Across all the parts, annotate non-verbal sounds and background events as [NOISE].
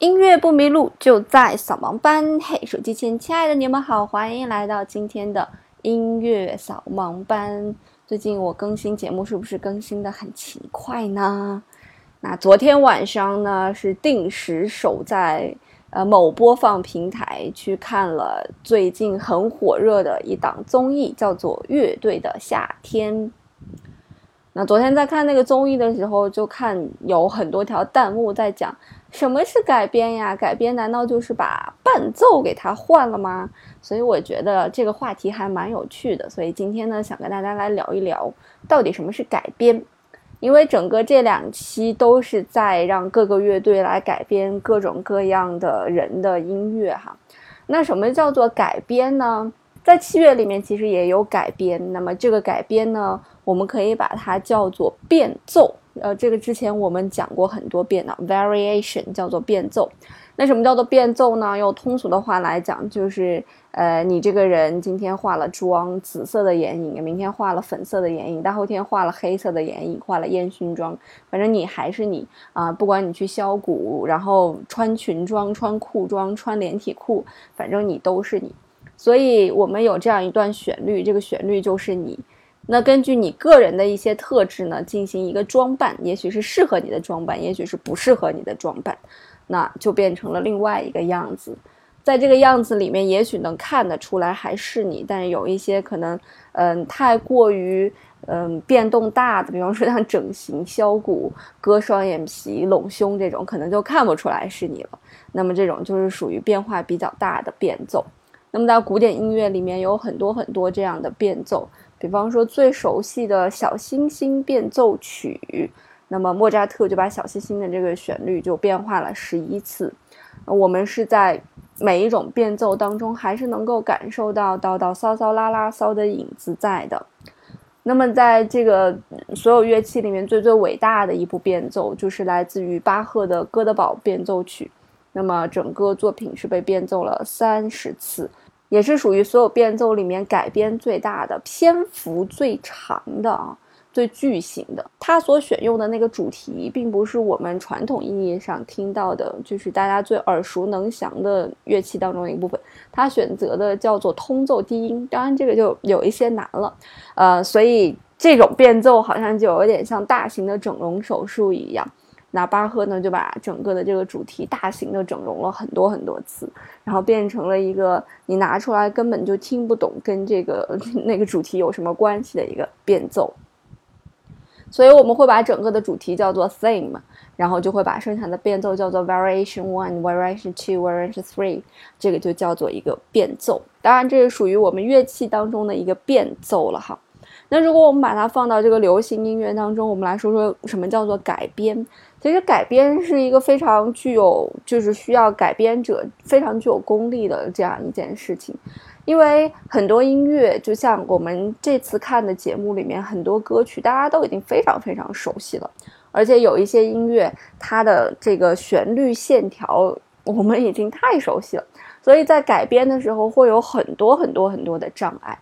音乐不迷路，就在扫盲班。嘿，手机前亲爱的你们好，欢迎来到今天的音乐扫盲班。最近我更新节目是不是更新的很勤快呢？那昨天晚上呢，是定时守在呃某播放平台去看了最近很火热的一档综艺，叫做《乐队的夏天》。那昨天在看那个综艺的时候，就看有很多条弹幕在讲。什么是改编呀？改编难道就是把伴奏给它换了吗？所以我觉得这个话题还蛮有趣的。所以今天呢，想跟大家来聊一聊，到底什么是改编？因为整个这两期都是在让各个乐队来改编各种各样的人的音乐哈。那什么叫做改编呢？在器乐里面其实也有改编。那么这个改编呢，我们可以把它叫做变奏。呃，这个之前我们讲过很多遍了，variation 叫做变奏。那什么叫做变奏呢？用通俗的话来讲，就是呃，你这个人今天化了妆，紫色的眼影，明天画了粉色的眼影，大后天画了黑色的眼影，画了烟熏妆，反正你还是你啊。不管你去削骨，然后穿裙装、穿裤装、穿连体裤，反正你都是你。所以我们有这样一段旋律，这个旋律就是你。那根据你个人的一些特质呢，进行一个装扮，也许是适合你的装扮，也许是不适合你的装扮，那就变成了另外一个样子。在这个样子里面，也许能看得出来还是你，但是有一些可能，嗯，太过于嗯变动大的，比方说像整形、削骨、割双眼皮、隆胸这种，可能就看不出来是你了。那么这种就是属于变化比较大的变奏。那么在古典音乐里面有很多很多这样的变奏。比方说最熟悉的小星星变奏曲，那么莫扎特就把小星星的这个旋律就变化了十一次。我们是在每一种变奏当中，还是能够感受到叨叨骚骚拉拉骚的影子在的。那么在这个所有乐器里面，最最伟大的一部变奏，就是来自于巴赫的《哥德堡变奏曲》。那么整个作品是被变奏了三十次。也是属于所有变奏里面改编最大的、篇幅最长的啊，最巨型的。它所选用的那个主题，并不是我们传统意义上听到的，就是大家最耳熟能详的乐器当中的一部分。它选择的叫做通奏低音，当然这个就有一些难了，呃，所以这种变奏好像就有点像大型的整容手术一样。那巴赫呢，就把整个的这个主题大型的整容了很多很多次，然后变成了一个你拿出来根本就听不懂跟这个 [LAUGHS] 那个主题有什么关系的一个变奏。所以我们会把整个的主题叫做 theme，然后就会把剩下的变奏叫做 variation one、variation two、variation three，这个就叫做一个变奏。当然，这是属于我们乐器当中的一个变奏了哈。那如果我们把它放到这个流行音乐当中，我们来说说什么叫做改编。其实改编是一个非常具有，就是需要改编者非常具有功力的这样一件事情，因为很多音乐，就像我们这次看的节目里面很多歌曲，大家都已经非常非常熟悉了，而且有一些音乐，它的这个旋律线条我们已经太熟悉了，所以在改编的时候会有很多很多很多的障碍。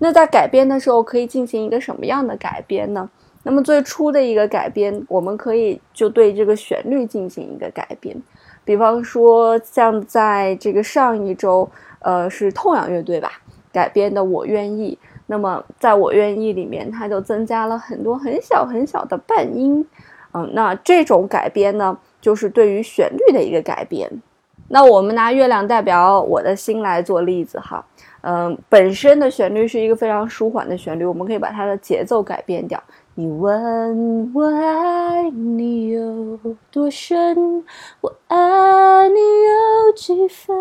那在改编的时候可以进行一个什么样的改编呢？那么最初的一个改编，我们可以就对这个旋律进行一个改编，比方说像在这个上一周，呃，是痛仰乐队吧改编的《我愿意》。那么在我愿意里面，它就增加了很多很小很小的半音，嗯，那这种改编呢，就是对于旋律的一个改编。那我们拿《月亮代表我的心》来做例子哈，嗯，本身的旋律是一个非常舒缓的旋律，我们可以把它的节奏改变掉。你问我爱你有多深，我爱你有几分？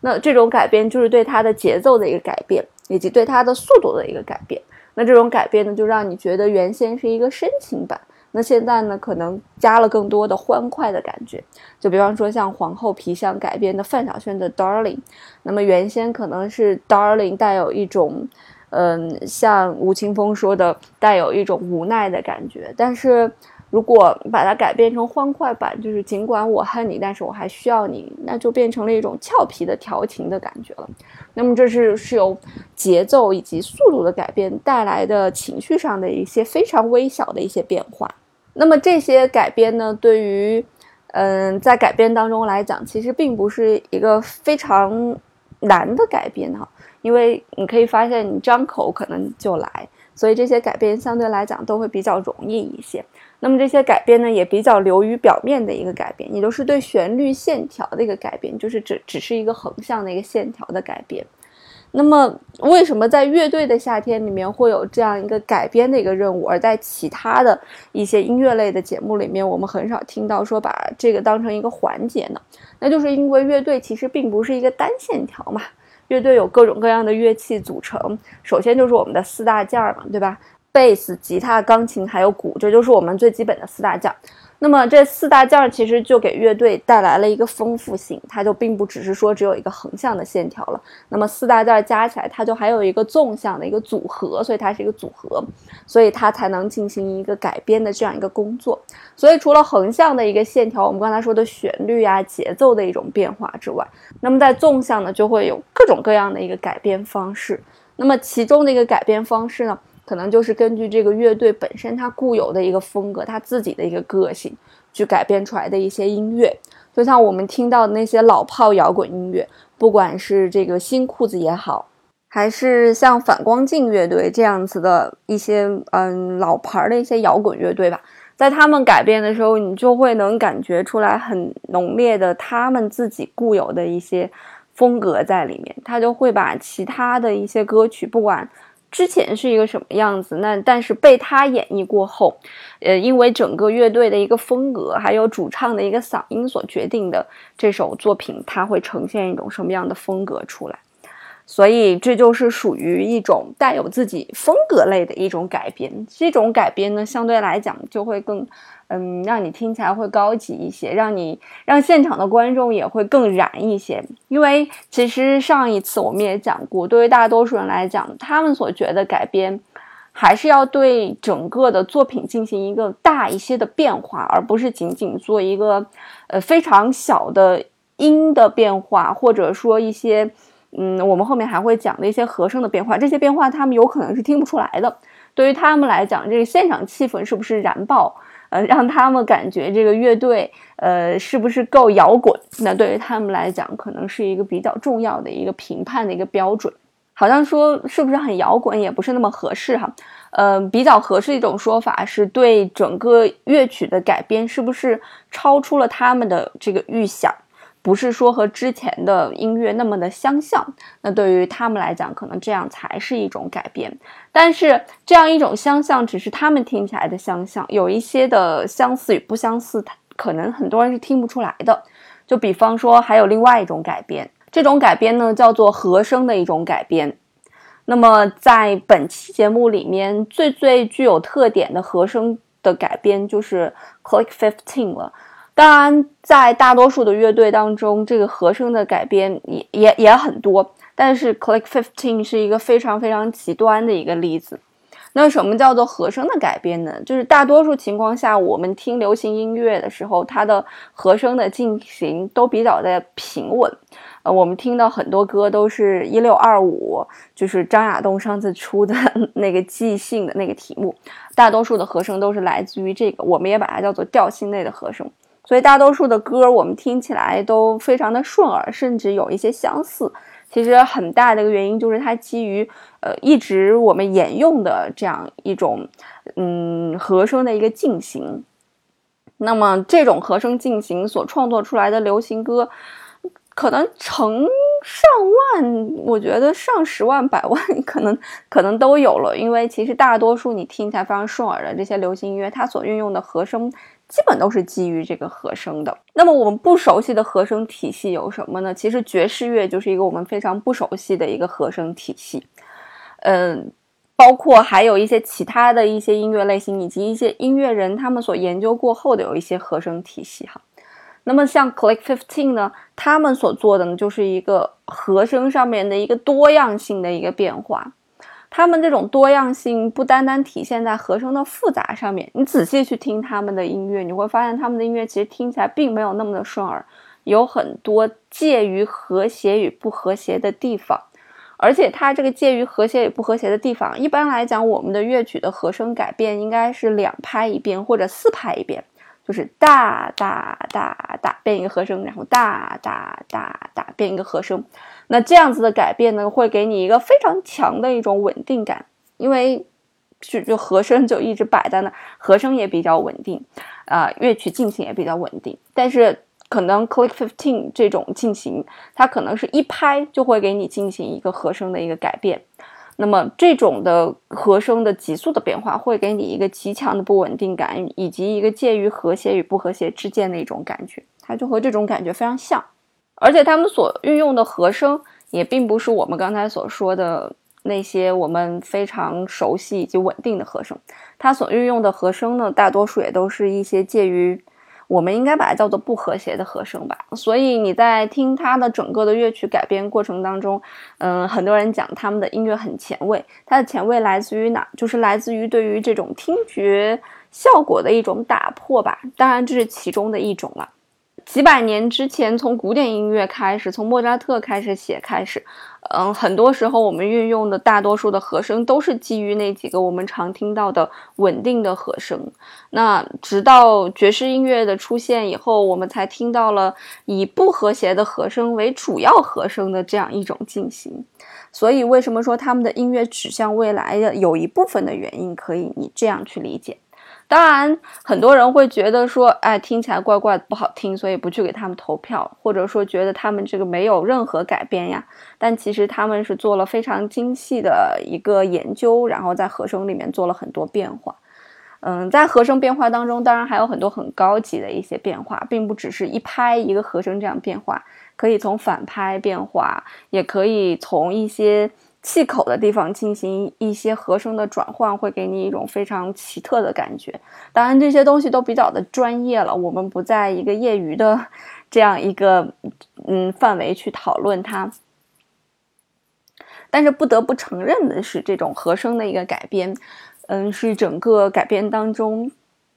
那这种改变就是对它的节奏的一个改变，以及对它的速度的一个改变。那这种改变呢，就让你觉得原先是一个深情版，那现在呢，可能加了更多的欢快的感觉。就比方说像皇后皮箱改编的范晓萱的 Darling，那么原先可能是 Darling 带有一种。嗯，像吴青峰说的，带有一种无奈的感觉。但是，如果把它改编成欢快版，就是尽管我恨你，但是我还需要你，那就变成了一种俏皮的调情的感觉了。那么，这是是由节奏以及速度的改变带来的情绪上的一些非常微小的一些变化。那么这些改编呢，对于嗯，在改编当中来讲，其实并不是一个非常难的改编哈，因为你可以发现你张口可能就来，所以这些改编相对来讲都会比较容易一些。那么这些改编呢，也比较流于表面的一个改编，也就是对旋律线条的一个改编，就是只只是一个横向的一个线条的改编。那么为什么在乐队的夏天里面会有这样一个改编的一个任务，而在其他的一些音乐类的节目里面，我们很少听到说把这个当成一个环节呢？那就是因为乐队其实并不是一个单线条嘛，乐队有各种各样的乐器组成，首先就是我们的四大件儿嘛，对吧？贝斯、吉他、钢琴还有鼓，这就是我们最基本的四大件儿。那么这四大件儿其实就给乐队带来了一个丰富性，它就并不只是说只有一个横向的线条了。那么四大件儿加起来，它就还有一个纵向的一个组合，所以它是一个组合，所以它才能进行一个改编的这样一个工作。所以除了横向的一个线条，我们刚才说的旋律啊、节奏的一种变化之外，那么在纵向呢，就会有各种各样的一个改编方式。那么其中的一个改编方式呢？可能就是根据这个乐队本身它固有的一个风格，它自己的一个个性，去改编出来的一些音乐。就像我们听到的那些老炮摇滚音乐，不管是这个新裤子也好，还是像反光镜乐队这样子的一些嗯老牌的一些摇滚乐队吧，在他们改编的时候，你就会能感觉出来很浓烈的他们自己固有的一些风格在里面。他就会把其他的一些歌曲，不管。之前是一个什么样子？那但是被他演绎过后，呃，因为整个乐队的一个风格，还有主唱的一个嗓音所决定的这首作品，它会呈现一种什么样的风格出来？所以这就是属于一种带有自己风格类的一种改编。这种改编呢，相对来讲就会更。嗯，让你听起来会高级一些，让你让现场的观众也会更燃一些。因为其实上一次我们也讲过，对于大多数人来讲，他们所觉得改编还是要对整个的作品进行一个大一些的变化，而不是仅仅做一个呃非常小的音的变化，或者说一些嗯我们后面还会讲的一些和声的变化。这些变化他们有可能是听不出来的。对于他们来讲，这个现场气氛是不是燃爆？呃，让他们感觉这个乐队，呃，是不是够摇滚？那对于他们来讲，可能是一个比较重要的一个评判的一个标准。好像说是不是很摇滚，也不是那么合适哈。呃，比较合适一种说法是对整个乐曲的改编，是不是超出了他们的这个预想？不是说和之前的音乐那么的相像，那对于他们来讲，可能这样才是一种改变。但是这样一种相像，只是他们听起来的相像，有一些的相似与不相似，可能很多人是听不出来的。就比方说，还有另外一种改编，这种改编呢叫做和声的一种改编。那么在本期节目里面，最最具有特点的和声的改编就是 Click Fifteen 了。当然，在大多数的乐队当中，这个和声的改编也也也很多。但是，Click Fifteen 是一个非常非常极端的一个例子。那什么叫做和声的改编呢？就是大多数情况下，我们听流行音乐的时候，它的和声的进行都比较的平稳。呃，我们听到很多歌都是一六二五，就是张亚东上次出的那个即兴的那个题目，大多数的和声都是来自于这个，我们也把它叫做调性类的和声。所以大多数的歌我们听起来都非常的顺耳，甚至有一些相似。其实很大的一个原因就是它基于呃一直我们沿用的这样一种嗯和声的一个进行。那么这种和声进行所创作出来的流行歌，可能成上万，我觉得上十万、百万可能可能都有了。因为其实大多数你听起来非常顺耳的这些流行音乐，它所运用的和声。基本都是基于这个和声的。那么我们不熟悉的和声体系有什么呢？其实爵士乐就是一个我们非常不熟悉的一个和声体系。嗯，包括还有一些其他的一些音乐类型，以及一些音乐人他们所研究过后的有一些和声体系哈。那么像 Click Fifteen 呢，他们所做的呢就是一个和声上面的一个多样性的一个变化。他们这种多样性不单单体现在和声的复杂上面，你仔细去听他们的音乐，你会发现他们的音乐其实听起来并没有那么的顺耳，有很多介于和谐与不和谐的地方。而且它这个介于和谐与不和谐的地方，一般来讲，我们的乐曲的和声改变应该是两拍一遍或者四拍一遍，就是大大大大变一个和声，然后大大大大变一个和声。那这样子的改变呢，会给你一个非常强的一种稳定感，因为就就和声就一直摆在那，和声也比较稳定，啊，乐曲进行也比较稳定。但是可能 Click Fifteen 这种进行，它可能是一拍就会给你进行一个和声的一个改变。那么这种的和声的急速的变化，会给你一个极强的不稳定感，以及一个介于和谐与不和谐之间的一种感觉，它就和这种感觉非常像。而且他们所运用的和声也并不是我们刚才所说的那些我们非常熟悉以及稳定的和声，它所运用的和声呢，大多数也都是一些介于我们应该把它叫做不和谐的和声吧。所以你在听它的整个的乐曲改编过程当中，嗯，很多人讲他们的音乐很前卫，它的前卫来自于哪？就是来自于对于这种听觉效果的一种打破吧。当然，这是其中的一种了。几百年之前，从古典音乐开始，从莫扎特开始写开始，嗯，很多时候我们运用的大多数的和声都是基于那几个我们常听到的稳定的和声。那直到爵士音乐的出现以后，我们才听到了以不和谐的和声为主要和声的这样一种进行。所以，为什么说他们的音乐指向未来的有一部分的原因，可以你这样去理解。当然，很多人会觉得说，哎，听起来怪怪的不好听，所以不去给他们投票，或者说觉得他们这个没有任何改变呀。但其实他们是做了非常精细的一个研究，然后在和声里面做了很多变化。嗯，在和声变化当中，当然还有很多很高级的一些变化，并不只是一拍一个和声这样变化，可以从反拍变化，也可以从一些。气口的地方进行一些和声的转换，会给你一种非常奇特的感觉。当然，这些东西都比较的专业了，我们不在一个业余的这样一个嗯范围去讨论它。但是不得不承认的是，这种和声的一个改编，嗯，是整个改编当中。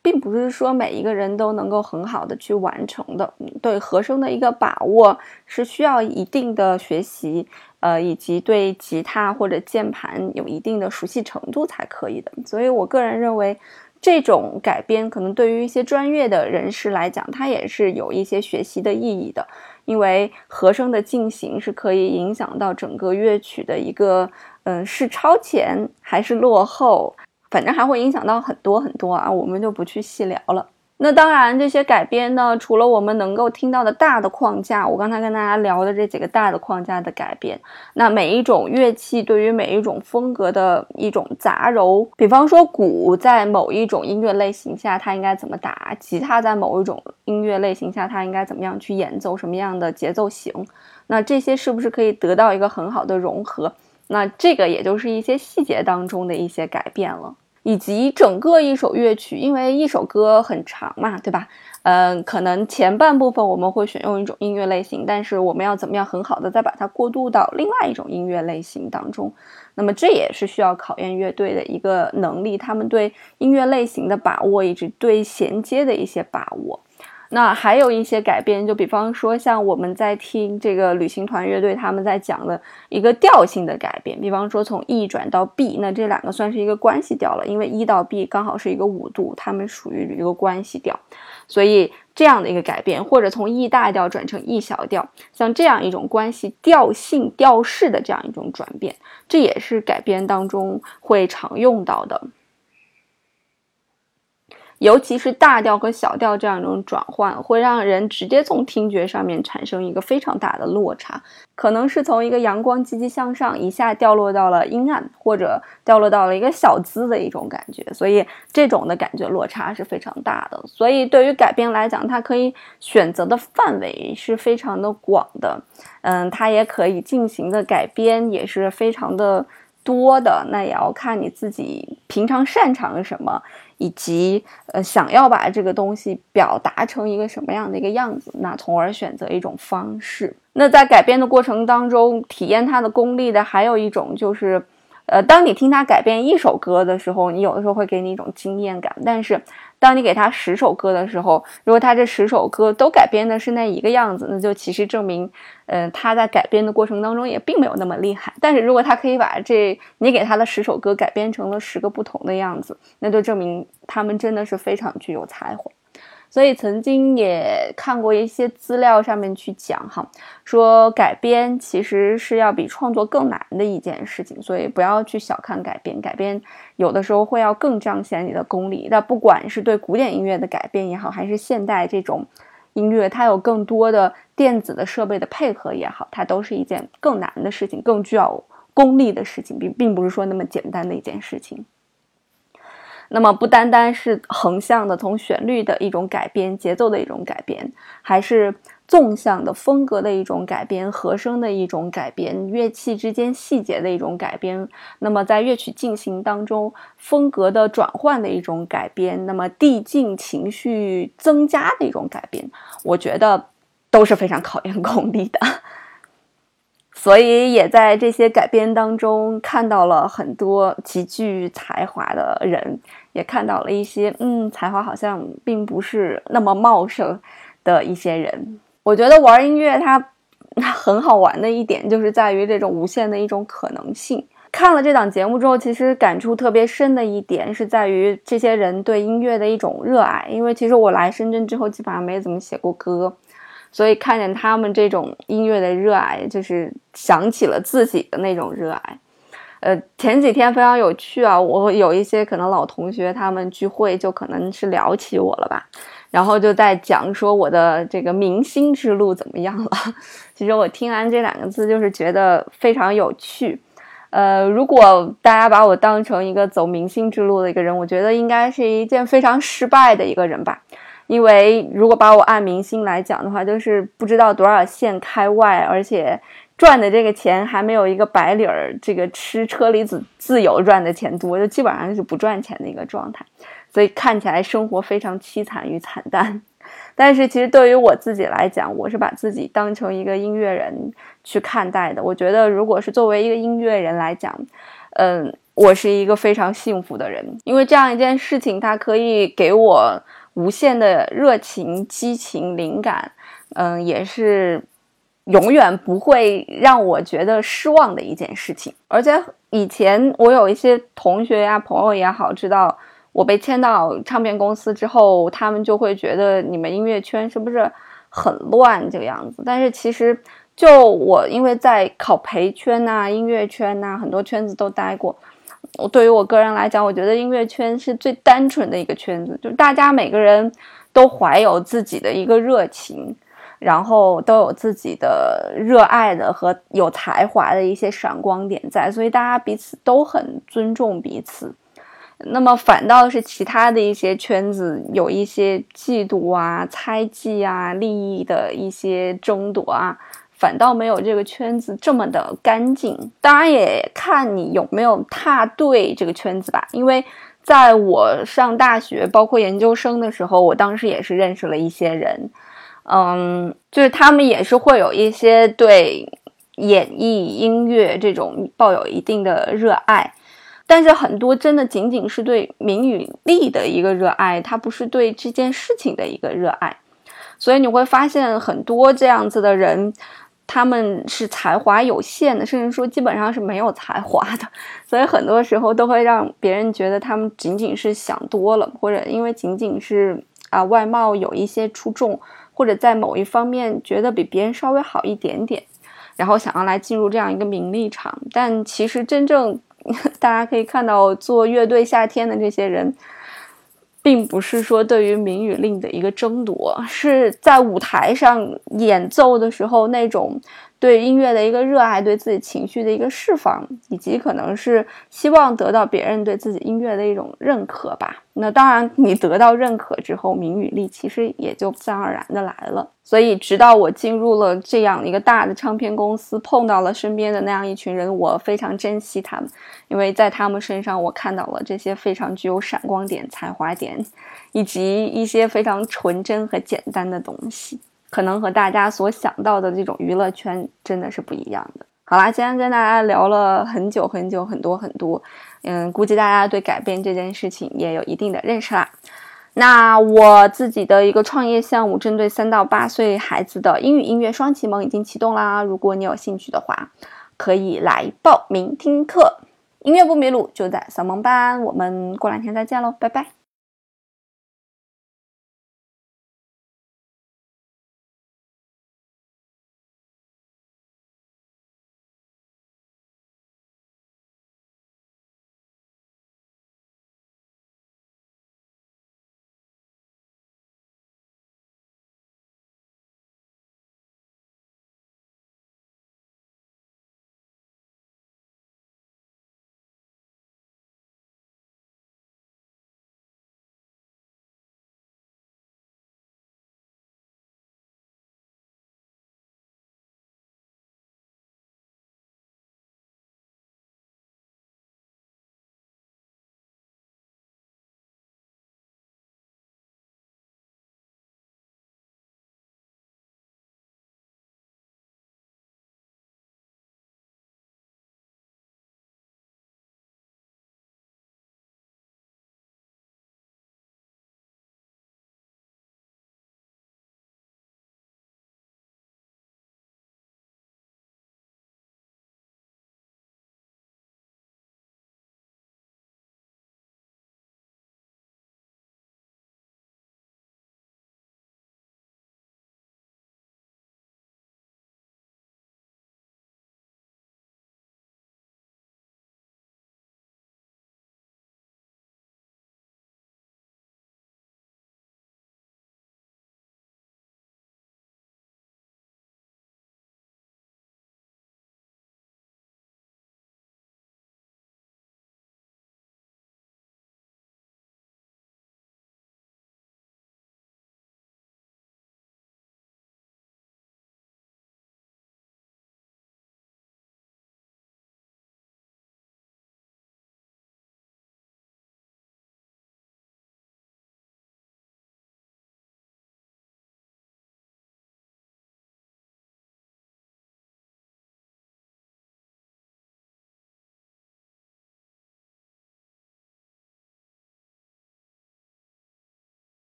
并不是说每一个人都能够很好的去完成的，对和声的一个把握是需要一定的学习，呃，以及对吉他或者键盘有一定的熟悉程度才可以的。所以我个人认为，这种改编可能对于一些专业的人士来讲，它也是有一些学习的意义的，因为和声的进行是可以影响到整个乐曲的一个，嗯，是超前还是落后。反正还会影响到很多很多啊，我们就不去细聊了。那当然，这些改编呢，除了我们能够听到的大的框架，我刚才跟大家聊的这几个大的框架的改编，那每一种乐器对于每一种风格的一种杂糅，比方说鼓在某一种音乐类型下它应该怎么打，吉他在某一种音乐类型下它应该怎么样去演奏什么样的节奏型，那这些是不是可以得到一个很好的融合？那这个也就是一些细节当中的一些改变了，以及整个一首乐曲，因为一首歌很长嘛，对吧？嗯，可能前半部分我们会选用一种音乐类型，但是我们要怎么样很好的再把它过渡到另外一种音乐类型当中？那么这也是需要考验乐队的一个能力，他们对音乐类型的把握，以及对衔接的一些把握。那还有一些改编，就比方说像我们在听这个旅行团乐队他们在讲的一个调性的改变，比方说从 E 转到 B，那这两个算是一个关系调了，因为 E 到 B 刚好是一个五度，它们属于一个关系调，所以这样的一个改变，或者从 E 大调转成 E 小调，像这样一种关系调性调式的这样一种转变，这也是改编当中会常用到的。尤其是大调和小调这样一种转换，会让人直接从听觉上面产生一个非常大的落差，可能是从一个阳光积极向上一下掉落到了阴暗，或者掉落到了一个小资的一种感觉，所以这种的感觉落差是非常大的。所以对于改编来讲，它可以选择的范围是非常的广的，嗯，它也可以进行的改编也是非常的多的，那也要看你自己平常擅长什么。以及呃，想要把这个东西表达成一个什么样的一个样子，那从而选择一种方式。那在改编的过程当中，体验它的功力的还有一种就是。呃，当你听他改编一首歌的时候，你有的时候会给你一种惊艳感。但是，当你给他十首歌的时候，如果他这十首歌都改编的是那一个样子，那就其实证明，嗯，他在改编的过程当中也并没有那么厉害。但是如果他可以把这你给他的十首歌改编成了十个不同的样子，那就证明他们真的是非常具有才华。所以曾经也看过一些资料上面去讲哈，说改编其实是要比创作更难的一件事情，所以不要去小看改编，改编有的时候会要更彰显你的功力。那不管是对古典音乐的改编也好，还是现代这种音乐，它有更多的电子的设备的配合也好，它都是一件更难的事情，更具有功力的事情，并并不是说那么简单的一件事情。那么不单单是横向的，从旋律的一种改编、节奏的一种改编，还是纵向的风格的一种改编、和声的一种改编、乐器之间细节的一种改编。那么在乐曲进行当中，风格的转换的一种改编，那么递进情绪增加的一种改编，我觉得都是非常考验功力的。所以也在这些改编当中看到了很多极具才华的人，也看到了一些嗯才华好像并不是那么茂盛的一些人。我觉得玩音乐它很好玩的一点就是在于这种无限的一种可能性。看了这档节目之后，其实感触特别深的一点是在于这些人对音乐的一种热爱。因为其实我来深圳之后，基本上没怎么写过歌。所以看见他们这种音乐的热爱，就是想起了自己的那种热爱。呃，前几天非常有趣啊，我有一些可能老同学，他们聚会就可能是聊起我了吧，然后就在讲说我的这个明星之路怎么样了。[LAUGHS] 其实我听完这两个字，就是觉得非常有趣。呃，如果大家把我当成一个走明星之路的一个人，我觉得应该是一件非常失败的一个人吧。因为如果把我按明星来讲的话，就是不知道多少线开外，而且赚的这个钱还没有一个白领儿这个吃车厘子自由赚的钱多，就基本上是不赚钱的一个状态，所以看起来生活非常凄惨与惨淡。[LAUGHS] 但是其实对于我自己来讲，我是把自己当成一个音乐人去看待的。我觉得，如果是作为一个音乐人来讲，嗯，我是一个非常幸福的人，因为这样一件事情，它可以给我。无限的热情、激情、灵感，嗯，也是永远不会让我觉得失望的一件事情。而且以前我有一些同学呀、朋友也好，知道我被签到唱片公司之后，他们就会觉得你们音乐圈是不是很乱这个样子？但是其实，就我因为在考培圈呐、音乐圈呐，很多圈子都待过。我对于我个人来讲，我觉得音乐圈是最单纯的一个圈子，就是大家每个人都怀有自己的一个热情，然后都有自己的热爱的和有才华的一些闪光点在，所以大家彼此都很尊重彼此。那么反倒是其他的一些圈子有一些嫉妒啊、猜忌啊、利益的一些争夺啊。反倒没有这个圈子这么的干净，当然也看你有没有踏对这个圈子吧。因为在我上大学，包括研究生的时候，我当时也是认识了一些人，嗯，就是他们也是会有一些对演艺音乐这种抱有一定的热爱，但是很多真的仅仅是对名与利的一个热爱，他不是对这件事情的一个热爱，所以你会发现很多这样子的人。他们是才华有限的，甚至说基本上是没有才华的，[LAUGHS] 所以很多时候都会让别人觉得他们仅仅是想多了，或者因为仅仅是啊外貌有一些出众，或者在某一方面觉得比别人稍微好一点点，然后想要来进入这样一个名利场。但其实真正 [LAUGHS] 大家可以看到，做乐队夏天的这些人。并不是说对于名与令的一个争夺，是在舞台上演奏的时候那种。对音乐的一个热爱，对自己情绪的一个释放，以及可能是希望得到别人对自己音乐的一种认可吧。那当然，你得到认可之后，名与利其实也就自然而然的来了。所以，直到我进入了这样一个大的唱片公司，碰到了身边的那样一群人，我非常珍惜他们，因为在他们身上，我看到了这些非常具有闪光点、才华点，以及一些非常纯真和简单的东西。可能和大家所想到的这种娱乐圈真的是不一样的。好啦，今天跟大家聊了很久很久，很多很多，嗯，估计大家对改变这件事情也有一定的认识啦。那我自己的一个创业项目，针对三到八岁孩子的英语音乐双启蒙已经启动啦。如果你有兴趣的话，可以来报名听课。音乐不迷路，就在扫盲班。我们过两天再见喽，拜拜。